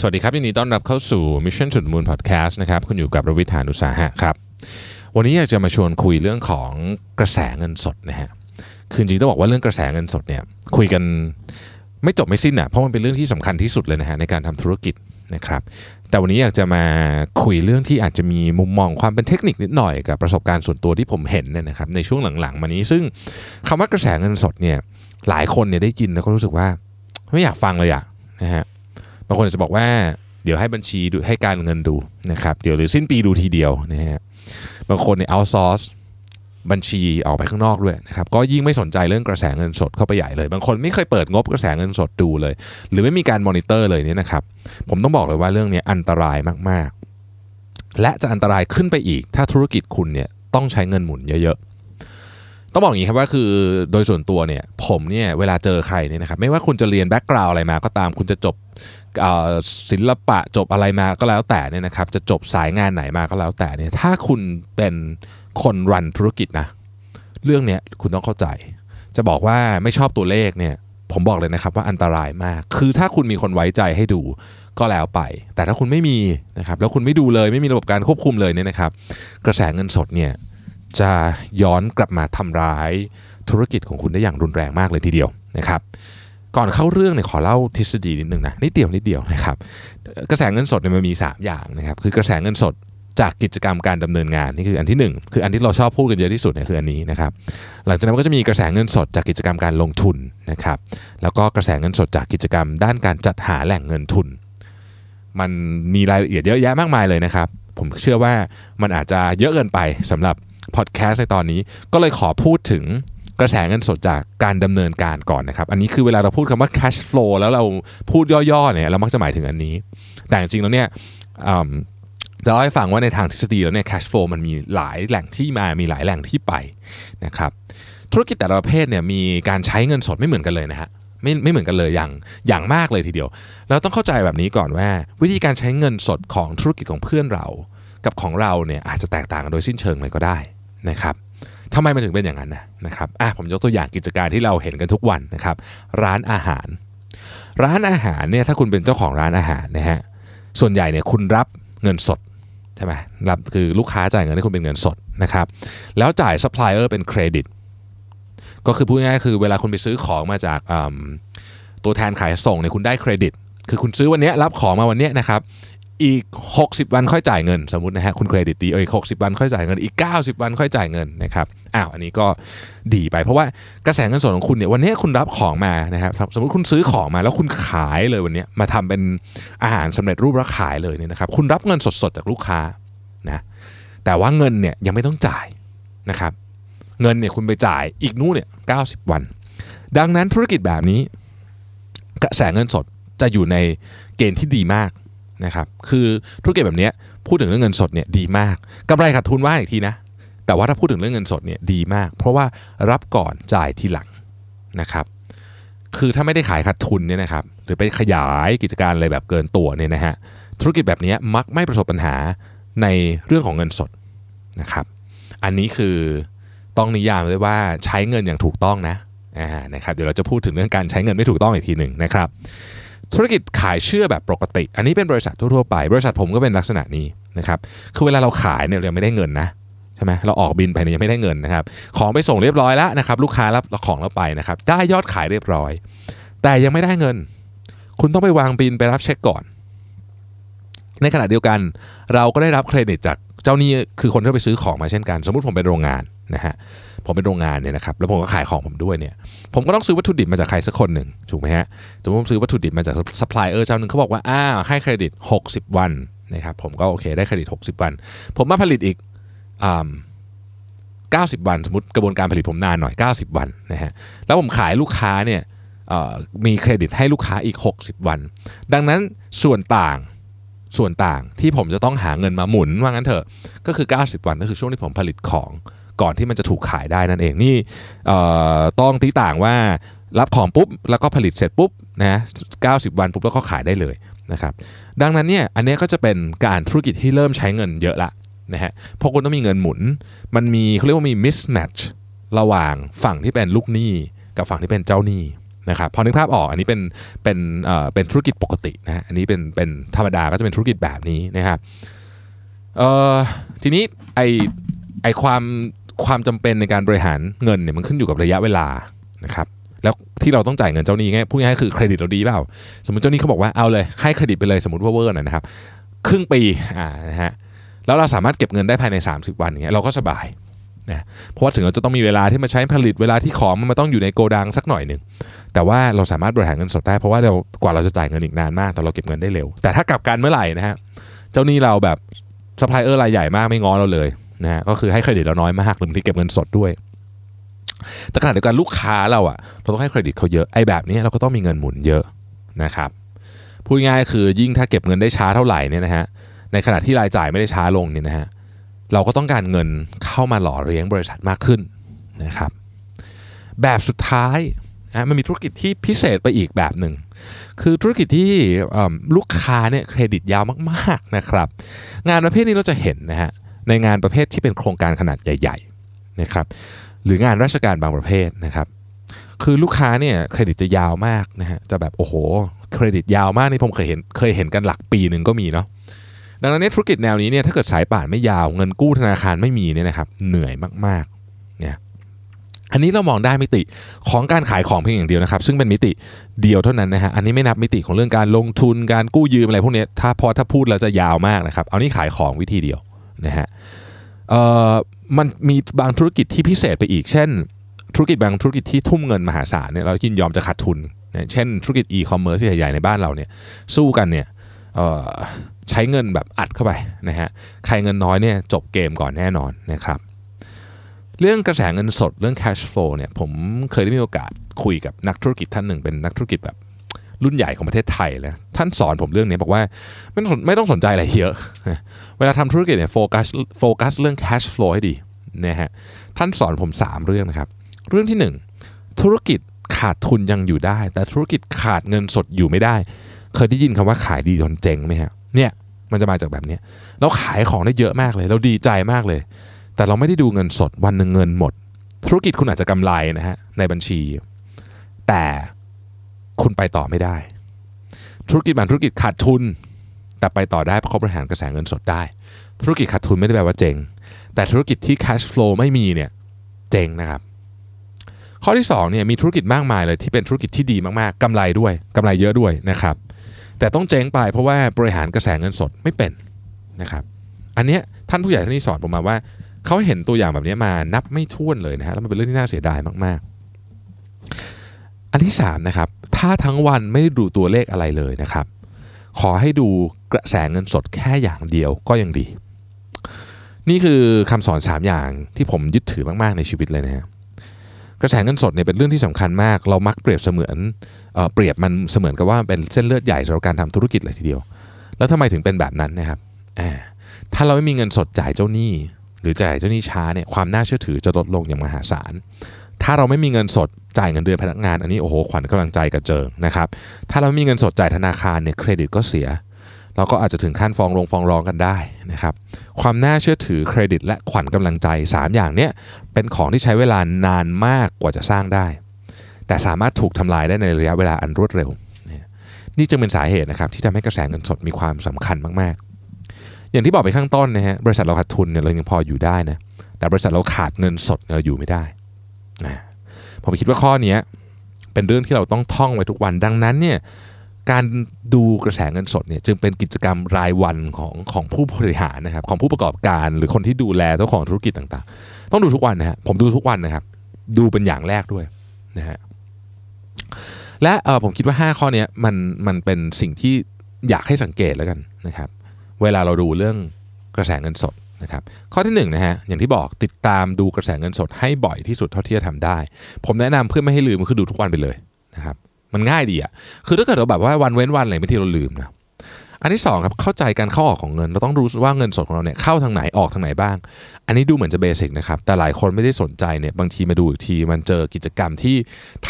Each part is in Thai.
สวัสดีครับยินดีต้อนรับเข้าสู่ Mission to the Moon Podcast นะครับคุณอยู่กับรวิทยานุสาหะครับ วันนี้อยากจะมาชวนคุยเรื่องของกระแสเงินสดนะฮะคือจริงๆต้องบอกว่าเรื่องกระแสเงินสดเนี่ยคุยกันไม่จบไม่สิ้นอะเพราะมันเป็นเรื่องที่สำคัญที่สุดเลยนะฮะในการทำธุรกิจนะครับ แต่วันนี้อยากจะมาคุยเรื่องที่อาจจะมีมุมมองความเป็นเทคนิคนิดหน่อยกับประสบการณ์ส่วนตัวที่ผมเห็นเนี่ยนะครับในช่วงหลังๆ มานี้ซึ่งคำว่ากระแสเงินสดเนี่ยหลายคนเนี่ยได้ยินแล้วก็รู้สึกว่าไม่อยากฟังเลยอะนะฮะ บางคนอาจจะบอกว่าเดี๋ยวให้บัญชีดูให้การเงินดูนะครับเดี๋ยวหรือสิ้นปีดูทีเดียวนะฮะบางคนเนี่ยเอาซอร์สบัญชีออกไปข้างนอกด้วยนะครับก็ยิ่งไม่สนใจเรื่องกระแสเงินสดเข้าไปใหญ่เลย บางคนไม่เคยเปิดงบกระแสเงินสดดูเลย หรือไม่มีการมอนิเตอร์เลยเนี่ยนะครับผมต้องบอกเลยว่าเรื่องนี้อันตรายมากๆ และจะอันตรายขึ้นไปอีก ถ้าธุรกิจคุณเนี่ยต้องใช้เงินหมุนเยอะๆ ต้องบอกอย่างนี้ครับว่าคือโดยส่วนตัวเนี่ยผมเนี่ยเวลาเจอใครเนี่ยนะครับไม่ว่าคุณจะเรียนแบ็กกราวอะไรมาก็ตามคุณจะจบศิลปะจบอะไรมาก็แล้วแต่เนี่ยนะครับจะจบสายงานไหนมาก็แล้วแต่เนี่ยถ้าคุณเป็นคนรันธุรกิจนะเรื่องเนี้ยคุณต้องเข้าใจ จะบอกว่าไม่ชอบตัวเลขเนี่ยผมบอกเลยนะครับว่าอันตรายมาก คือถ้าคุณมีคนไว้ใจให้ดูก็แล้วไป แต่ถ้าคุณไม่มีนะครับแล้วคุณไม่ดูเลยไม่มีระบบการควบคุมเลยเนี่ยนะครับ กระแสเงินสดเนี่ย จะย้อนกลับมาทำร้ายธุรกิจของคุณได้อย่างรุนแรงมากเลยทีเดียวนะครับก่อนเข้าเรื่องเนี่ยขอเล่าทฤษฎีนิดนึงนะนิดเดียวนิดเดียวนะครับกระแสเงินสดเนี่ยมันมี 3 อย่างนะครับคือกระแสเงินสดจากกิจกรรมการดำเนินงานนี่คืออันที่ 1 คืออันที่เราชอบพูดกันเยอะที่สุดเนี่ยคืออันนี้นะครับหลังจากนั้นก็จะมีกระแสเงินสดจากกิจกรรมการลงทุนนะครับแล้วก็กระแสเงินสดจากกิจกรรม ด้านการจัดหาแหล่งเงินทุน มันมีรายละเอียดเยอะแยะมากมายเลยนะครับผมเชื่อว่ามันอาจจะเยอะเกินไปสำหรับ พอดแคสต์ในตอนนี้ก็เลยขอพูดถึงกระแสเงินสดจากการดำเนินการก่อนนะครับ อันนี้คือเวลาเราพูดคำว่า cash flow แล้วเราพูดย่อๆเนี่ยเรามักจะหมายถึงอันนี้ แต่จริงๆแล้วเนี่ยจะเล่าให้ฟังว่าในทางทฤษฎีแล้วเนี่ย cash flow มันมีหลายแหล่งที่มามีหลายแหล่งที่ไปนะครับธุรกิจแต่ละประเภทเนี่ยมีการใช้เงินสดไม่เหมือนกันเลยนะฮะไม่ไม่เหมือนกันเลยอย่างอย่างมากเลยทีเดียว เราต้องเข้าใจแบบนี้ก่อนว่า วิธีการใช้เงินสดของธุรกิจของเพื่อนเรา กับของเราเนี่ยอาจจะแตกต่างกันโดยสิ้นเชิงเลยก็ได้ นะครับทำไมมันถึงเป็นอย่างนั้นนะนะครับอะผมยกตัวอย่างกิจการที่เราเห็นกันทุกวันนะครับ ร้านอาหาร ร้านอาหารเนี่ยถ้าคุณเป็นเจ้าของร้านอาหารนะฮะส่วนใหญ่เนี่ยคุณรับเงินสดใช่ไหมรับคือลูกค้าจ่ายเงินให้คุณเป็นเงินสดนะครับแล้วจ่ายซัพพลายเออร์เป็นเครดิตก็คือพูดง่ายๆคือเวลาคุณไปซื้อของมาจากตัวแทนขายส่งเนี่ยคุณได้เครดิต คือคุณซื้อวันนี้รับของมาวันนี้นะครับ อีก 60 วันค่อยจ่ายเงิน สมมตินะฮะคุณเครดิตดีอีก60วันค่อยจ่ายเงินอีก 90 วันค่อยจ่ายเงินนะครับอ้าวอันนี้ก็ดีไปเพราะว่ากระแสเงินสดของคุณเนี่ยวันนี้คุณรับของมานะครับสมมติคุณซื้อของมาแล้วคุณขายเลยวันนี้มาทำเป็นอาหารสำเร็จรูปแล้วขายเลยเนี่ยนะครับคุณรับเงินสดๆจากลูกค้านะแต่ว่าเงินเนี่ยยังไม่ต้องจ่ายนะครับเงินเนี่ยคุณไปจ่ายอีกนู้นเนี่ย90วัน ดังนั้นธุรกิจแบบนี้ กระแสเงินสดจะอยู่ในเกณฑ์ที่ดีมาก นะครับคือธุรกิจแบบนี้พูดถึงเรื่องเงินสดเนี่ยดีมากกำไรขาดทุนว่าอีกทีนะแต่ว่าถ้าพูดถึงเรื่องเงินสดเนี่ยดีมาก เพราะว่ารับก่อนจ่ายทีหลังนะครับคือถ้าไม่ได้ขายขาดทุนเนี่ยนะครับหรือไปขยายกิจการอะไรแบบเกินตัวเนี่ยนะฮะธุรกิจแบบนี้มักไม่ประสบปัญหาในเรื่องของเงินสดนะครับอันนี้คือต้องนิยามเลยว่าใช้เงินอย่างถูกต้องนะนะครับเดี๋ยวเราจะพูดถึงเรื่องการใช้เงินไม่ถูกต้องอีกทีหนึ่งนะครับ ธุรกิจขายเชื่อแบบปกติ อันนี้เป็นบริษัททั่วๆไป บริษัทผมก็เป็นลักษณะนี้นะครับคือเวลาเราขายเนี่ยเราไม่ได้เงินนะใช่ไหมเราออกบินไปเนี่ยยังไม่ได้เงินนะครับของไปส่งเรียบร้อยแล้วนะครับลูกค้ารับของเราไปนะครับได้ยอดขายเรียบร้อย แต่ยังไม่ได้เงิน คุณต้องไปวางบิลไปรับเช็คก่อน ในขณะเดียวกัน เราก็ได้รับเครดิตจากเจ้านี้คือคนที่ไปซื้อของมาเช่นกัน สมมุติผมเป็นโรงงานนะฮะ ผมเป็นโรงงานเนี่ยนะครับแล้วผมก็ขายของผมด้วยเนี่ยผมก็ต้องซื้อวัตถุดิบมาจากใครสักคนหนึ่งถูกไหมฮะสมมติผมซื้อวัตถุดิบมาจากซัพพลายเออร์เจ้าหนึ่งเขาบอกว่าอ้าวให้เครดิต 60 วันนะครับผมก็โอเคได้เครดิต 60 วัน ผมมาผลิตอีกอ่า90วัน สมมติกระบวนการผลิตผมนานหน่อย 90 วันนะฮะแล้วผมขายลูกค้าเนี่ยมีเครดิตให้ลูกค้าอีก 60 วัน ดังนั้นส่วนต่างส่วนต่างที่ผมจะต้องหาเงินมาหมุนว่างั้นเถอะก็คือ 90 วันก็คือช่วงที่ผมผลิตของ ก่อนที่มันจะถูกขายได้นั่นเองนี่ต้องตีต่างว่ารับของปุ๊บแล้วก็ผลิตเสร็จปุ๊บนะ90 วันปุ๊บแล้วก็ขายได้เลยนะครับดังนั้นเนี่ยอันนี้ก็จะเป็นการธุรกิจที่เริ่มใช้เงินเยอะละนะฮะเพราะคุณต้องมีเงินหมุน มันมีเขาเรียกว่ามี mismatch ระหว่างฝั่งที่เป็นลูกหนี้กับฝั่งที่เป็นเจ้าหนี้นะครับพอนึกภาพออกอันนี้เป็นเป็นเอ่อเป็นธุรกิจปกตินะฮะอันนี้เป็นเป็นธรรมดาก็จะเป็นธุรกิจแบบนี้นะครับเอ่อทีนี้ไอ้ไอ้ความ ความจำเป็นในการบริหารเงินเนี่ยมันขึ้นอยู่กับระยะเวลานะครับแล้วที่เราต้องจ่ายเงินเจ้าหนี้ไงพูดง่ายคือเครดิตเราดีเปล่า สมมติเจ้าหนี้เขาบอกว่าเอาเลยให้เครดิตไปเลยสมมติว่าเวอร์หน่อยนะครับครึ่งปีอ่านะฮะแล้วเราสามารถเก็บเงินได้ภายใน 30 วันอย่างเงี้ยเราก็สบายนะเพราะว่าถึงเราจะต้องมีเวลาที่มาใช้ผลิตเวลาที่ของมันต้องอยู่ในโกดังสักหน่อยหนึ่งแต่ว่าเราสามารถบริหารเงินสดได้เพราะว่าเรากว่าเราจะจ่ายเงินอีกนานมาก แต่เราเก็บเงินได้เร็ว แต่ถ้ากลับกันเมื่อไหร่นะฮะเจ้าหนี้เราแบบซัพพลายเออร์รายใหญ่มากไม่ง้อเราเลย นะก็คือให้เครดิตเราน้อยมากหรือบางทีเก็บเงินสดด้วย แต่ขณะเดียวกันลูกค้าเราอะเราต้องให้เครดิตเขาเยอะไอ้แบบนี้เราก็ต้องมีเงินหมุนเยอะนะครับพูดง่ายคือยิ่งถ้าเก็บเงินได้ช้าเท่าไหร่เนี่ยนะฮะในขณะที่รายจ่ายไม่ได้ช้าลงเนี่ยนะฮะเราก็ต้องการเงินเข้ามาหล่อเลี้ยงบริษัทมากขึ้นนะครับ แบบสุดท้ายนะมันมีธุรกิจที่พิเศษไปอีกแบบหนึ่งคือธุรกิจที่ลูกค้าเนี่ยเครดิตยาวมากๆนะครับ งานประเภทนี้เราจะเห็นนะฮะ ในงานประเภทที่เป็นโครงการขนาดใหญ่ๆนะครับหรืองานราชการบางประเภทนะครับคือลูกค้าเนี่ยเครดิตจะยาวมากนะฮะจะแบบโอ้โห เครดิตยาวมากนี่ผมเคยเห็นเคยเห็นกันหลักปีหนึ่งก็มีเนาะดังนั้นธุรกิจแนวนี้เนี่ยถ้าเกิดสายป่านไม่ยาวเงินกู้ธนาคารไม่มีเนี่ยนะครับเหนื่อยมากๆเนี่ยอันนี้เรามองได้มิติของการขายของเพียงอย่างเดียวนะครับ ซึ่งเป็นมิติเดียวเท่านั้นนะฮะอันนี้ไม่นับมิติของเรื่องการลงทุนการกู้ยืมอะไรพวกเนี้ยถ้าพอถ้าพูดแล้วจะยาวมากนะครับ เอานี่ขายของวิธีเดียว นะฮะมันมีบางธุรกิจที่พิเศษไปอีก เช่น ธุรกิจบางธุรกิจที่ทุ่มเงินมหาศาลเนี่ยเรายินยอมจะขาดทุนนะเช่น ธุรกิจอีคอมเมิร์ซใหญ่ๆในบ้านเราเนี่ยสู้กันเนี่ยใช้เงินแบบอัดเข้าไปนะฮะใครเงินน้อยเนี่ยจบเกมก่อนแน่นอนนะครับเรื่องกระแสเงินสดเรื่อง cash flow เนี่ยผมเคยได้มีโอกาสคุยกับนักธุรกิจท่านหนึ่งเป็นนักธุรกิจแบบ รุ่นใหญ่ของประเทศไทยเลยท่านสอนผมเรื่องนี้บอกว่าไม่ต้องไม่ต้องสนใจอะไรเยอะ เวลาทำธุรกิจเนี่ยโฟกัสโฟกัสเรื่อง cash flow ให้ดีนะฮะท่านสอนผม 3 เรื่องนะครับ เรื่องที่ 1 ธุรกิจขาดทุนยังอยู่ได้ แต่ธุรกิจขาดเงินสดอยู่ไม่ได้ เคยได้ยินคำว่าขายดีจนเจ๊งไหมฮะเนี่ยมันจะมาจากแบบนี้เราขายของได้เยอะมากเลย เราดีใจมากเลย แต่เราไม่ได้ดูเงินสดวันหนึ่งเงินหมด ธุรกิจคุณอาจจะกำไรนะฮะในบัญชี แต่ คุณไปต่อไม่ได้ ธุรกิจบางธุรกิจขาดทุน แต่ไปต่อได้เพราะเขาบริหารกระแสเงินสดได้ ธุรกิจขาดทุนไม่ได้แปลว่าเจ๊งแต่ธุรกิจที่ cash flow ไม่มีเนี่ยเจ๊งนะครับ ข้อที่2เนี่ยมีธุรกิจมากมายเลยที่เป็นธุรกิจที่ดีมากๆกำไรด้วยกำไรเยอะด้วยนะครับ แต่ต้องเจ๊งไปเพราะว่าบริหารกระแสเงินสดไม่เป็นนะครับ อันเนี้ยท่านผู้ใหญ่ท่านนี้สอนผมมาว่าเขาเห็นตัวอย่างแบบนี้มานับไม่ถ้วนเลยนะฮะแล้วมันเป็นเรื่องที่น่าเสียดายมากๆ อันที่3นะครับ ถ้าทั้งวันไม่ได้ดูตัวเลขอะไรเลยนะครับ ขอให้ดูกระแสเงินสดแค่อย่างเดียวก็ยังดี นี่คือคำสอน 3 อย่างที่ผมยึดถือมาก ๆ ในชีวิตเลยนะฮะกระแสเงินสดเนี่ยเป็นเรื่องที่สำคัญมาก เรามักเปรียบเสมือนเอ่อเปรียบมันเสมือนกับว่าเป็นเส้นเลือดใหญ่สำหรับการทำธุรกิจเลยทีเดียว แล้วทำไมถึงเป็นแบบนั้นนะครับอ่าถ้าเราไม่มีเงินสดจ่ายเจ้าหนี้ หรือจ่ายเจ้าหนี้ช้าเนี่ยความน่าเชื่อถือจะลดลงอย่างมหาศาล ถ้าเราไม่มีเงินสดจ่ายเงินเดือนพนักงาน อันนี้โอ้โหขวัญกำลังใจกระเจิงนะครับถ้าเราไม่มีเงินสดจ่ายธนาคารเนี่ยเครดิตก็เสียเราก็อาจจะถึงขั้นฟ้องลงฟ้องร้องกันได้นะครับความน่าเชื่อถือเครดิต และขวัญกำลังใจ 3 อย่างเนี้ยเป็นของที่ใช้เวลานานมากกว่าจะสร้างได้ แต่สามารถถูกทำลายได้ในระยะเวลาอันรวดเร็ว นี่จึงเป็นสาเหตุนะครับที่ทำให้กระแสเงินสดมีความสำคัญมากๆ อย่างที่บอกไปข้างต้นนะฮะบริษัทเราขาดทุนเนี่ยเรายังพออยู่ได้นะแต่บริษัทเราขาดเงินสดเราอยู่ไม่ได้ นะผมคิดว่าข้อนี้เป็นเรื่องที่เราต้องท่องไว้ทุกวันดังนั้นเนี่ยการดูกระแสเงินสดเนี่ยจึงเป็นกิจกรรมรายวันของของผู้บริหารนะครับของผู้ประกอบการหรือคนที่ดูแลเจ้าของธุรกิจต่างๆ ต้องดูทุกวันนะฮะผมดูทุกวันนะครับ ดูเป็นอย่างแรกด้วยนะฮะและเออผมคิดว่า 5 ข้อนี้มันมันเป็นสิ่งที่อยากให้สังเกตแล้วกันนะครับ เวลาเราดูเรื่องกระแสเงินสด นะครับข้อที่1นนะฮะอย่างที่บอกติดตามดูกระแสเงินสดให้บ่อยที่สุดเท่าที่จะทำได้ ผมแนะนำเพื่อไม่ให้ลืมคือดูทุกวันไปเลยนะครับมันง่ายดีอะคือถ้าเกิดเราแบบว่าวันเว้นวันอะไรบางทีเราลืมนะอันที่สองครับเข้าใจการเข้าออกของเงิน เราต้องรู้ว่าเงินสดของเราเนี่ยเข้าทางไหนออกทางไหนบ้าง อันนี้ดูเหมือนจะเบสิกนะครับแต่หลายคนไม่ได้สนใจเนี่ยบางทีมาดูอีกทีมันเจอกิจกรรมที่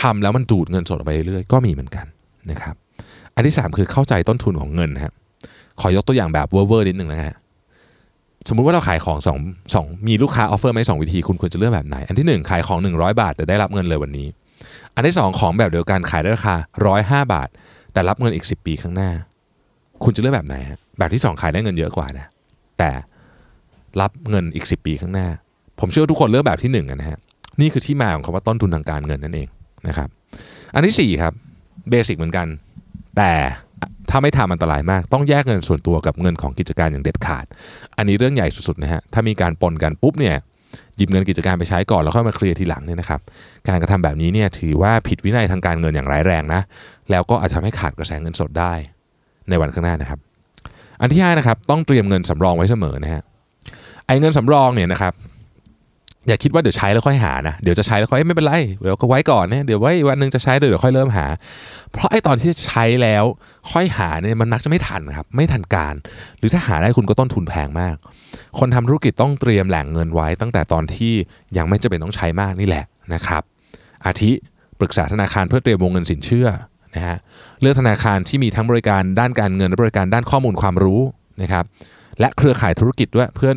ทำแล้วมันดูดเงินสดออกไปเรื่อยๆก็มีเหมือนกันนะครับอันที่สามคือเข้าใจต้นทุนของเงินครับขอยกตัวอย่างแบบเวอร์ๆนิดหนึ่งนะฮะ สมมุติว่าเราขายของสองสองมีลูกค้า offer มาสองวิธีคุณควรจะเลือกแบบไหน อันที่หนึ่งขายของ 100 บาท แต่ได้รับเงินเลยวันนี้ อันที่ 2 ของแบบเดียวกันขายได้ราคา 105 บาท แต่รับเงินอีก 10 ปีข้างหน้า คุณจะเลือกแบบไหนฮะแบบที่ 2 ขายได้เงินเยอะกว่านะแต่รับเงินอีก 10 ปีข้างหน้า ผมเชื่อทุกคนเลือกแบบที่1นะฮะนี่คือที่มาของคำว่าต้นทุนทางการเงินนั่นเองนะครับอันที่4ครับเบสิกเหมือนกัน แต่ ถ้าไม่ทำอันตรายมาก ต้องแยกเงินส่วนตัวกับเงินของกิจการอย่างเด็ดขาด อันนี้เรื่องใหญ่สุดๆนะฮะถ้ามีการปนกันปุ๊บเนี่ยหยิบเงินกิจการไปใช้ก่อนแล้วค่อยมาเคลียร์ทีหลังเนี่ยนะครับการกระทำแบบนี้เนี่ยถือว่าผิดวินัยทางการเงินอย่างร้ายแรงนะแล้วก็อาจจะทำให้ขาดกระแสเงินสดได้ในวันข้างหน้านะครับ อันที่ห้านะครับต้องเตรียมเงินสำรองไว้เสมอนะฮะไอ้เงินสำรองเนี่ยนะครับ อย่าคิดว่าเดี๋ยวใช้แล้วค่อยหานะเดี๋ยวจะใช้แล้วค่อยไม่เป็นไรเดี๋ยวก็ไว้ก่อนเนะเดี๋ยวไว้วันหนึ่งจะใช้เดี๋ยวค่อยเริ่มหา เพราะไอ้ตอนที่ใช้แล้วค่อยหาเนี่ยมันนักจะไม่ทันครับไม่ทันการ หรือถ้าหาได้คุณก็ต้นทุนแพงมาก คนทำธุรกิจต้องเตรียมแหล่งเงินไว้ ตั้งแต่ตอนที่ยังไม่จำเป็นต้องใช้มากนี่แหละนะครับ อาทิปรึกษาธนาคารเพื่อเตรียมวงเงินสินเชื่อนะฮะเลือกธนาคารที่มีทั้งบริการด้านการเงินและบริการด้านข้อมูลความรู้นะครับและเครือข่ายธุรกิจด้วยเพื่อ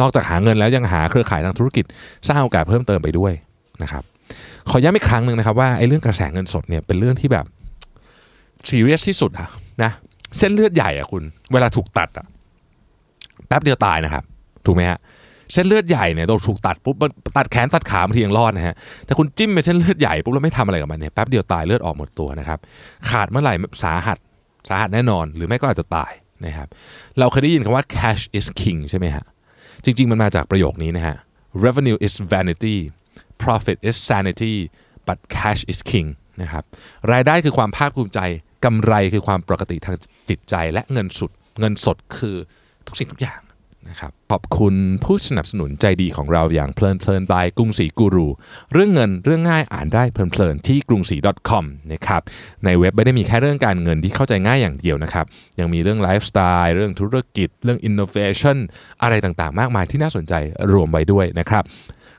นอกจากหาเงินแล้วยังหาเครือข่ายทางธุรกิจสร้างโอกาสเพิ่มเติมไปด้วยนะครับ ขอย้ำอีกครั้งหนึ่งนะครับว่าไอ้เรื่องกระแสเงินสดเนี่ยเป็นเรื่องที่แบบซีเรียสที่สุดอะนะเส้นเลือดใหญ่อะคุณ เวลาถูกตัดอะแป๊บเดียวตายนะครับ ถูกไหมฮะเส้นเลือดใหญ่เนี่ยโดนถูกตัดปุ๊บตัดแขนตัดขาบางทียังรอดนะฮะแต่คุณจิ้มไปเส้นเลือดใหญ่ปุ๊บแล้วไม่ทำอะไรกับมันเนี่ยแป๊บเดียวตายเลือดออกหมดตัวนะครับ ขาดเมื่อไหร่สาหัสสาหัสแน่นอน หรือไม่ก็อาจจะตายนะครับ เราเคยได้ยินคำว่า cash is king ใช่ไหมฮะ จริง ๆ มันมาจากประโยคนี้นะฮะ revenue is vanity profit is sanity but cash is king นะครับรายได้คือความภาคภูมิใจกำไรคือความปกติทางจิตใจ และเงินสุดเงินสดคือทุกสิ่งทุกอย่าง นะครับขอบคุณผู้สนับสนุนใจดีของเราอย่างเพลินเพลินบายกรุงศรีกูรู เรื่องเงินเรื่องง่ายอ่านได้เพลินเพลินที่กรุงศรี .com นะครับในเว็บไม่ได้มีแค่เรื่องการเงินที่เข้าใจง่ายอย่างเดียวนะครับ ยังมีเรื่องไลฟ์สไตล์เรื่องธุรกิจ เรื่องอินโนเวชันอะไรต่างๆ มากมายที่น่าสนใจรวมไว้ด้วยนะครับ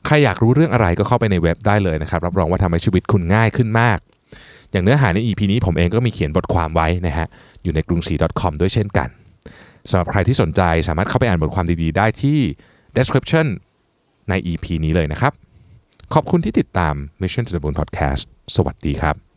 ใครอยากรู้เรื่องอะไรก็เข้าไปในเว็บได้เลยนะครับรับรองว่าทำให้ชีวิตคุณง่ายขึ้นมาก อย่างเนื้อหาใน EP นี้ผมเองก็มีเขียนบทความไว้นะฮะอยู่ในกรุงศรี .com ด้วยเช่นกัน สำหรับใครที่สนใจสามารถเข้าไปอ่านบทความดีๆ ได้ที่ description ใน EP นี้เลยนะครับ ขอบคุณที่ติดตาม Mission to the Moon Podcast สวัสดีครับ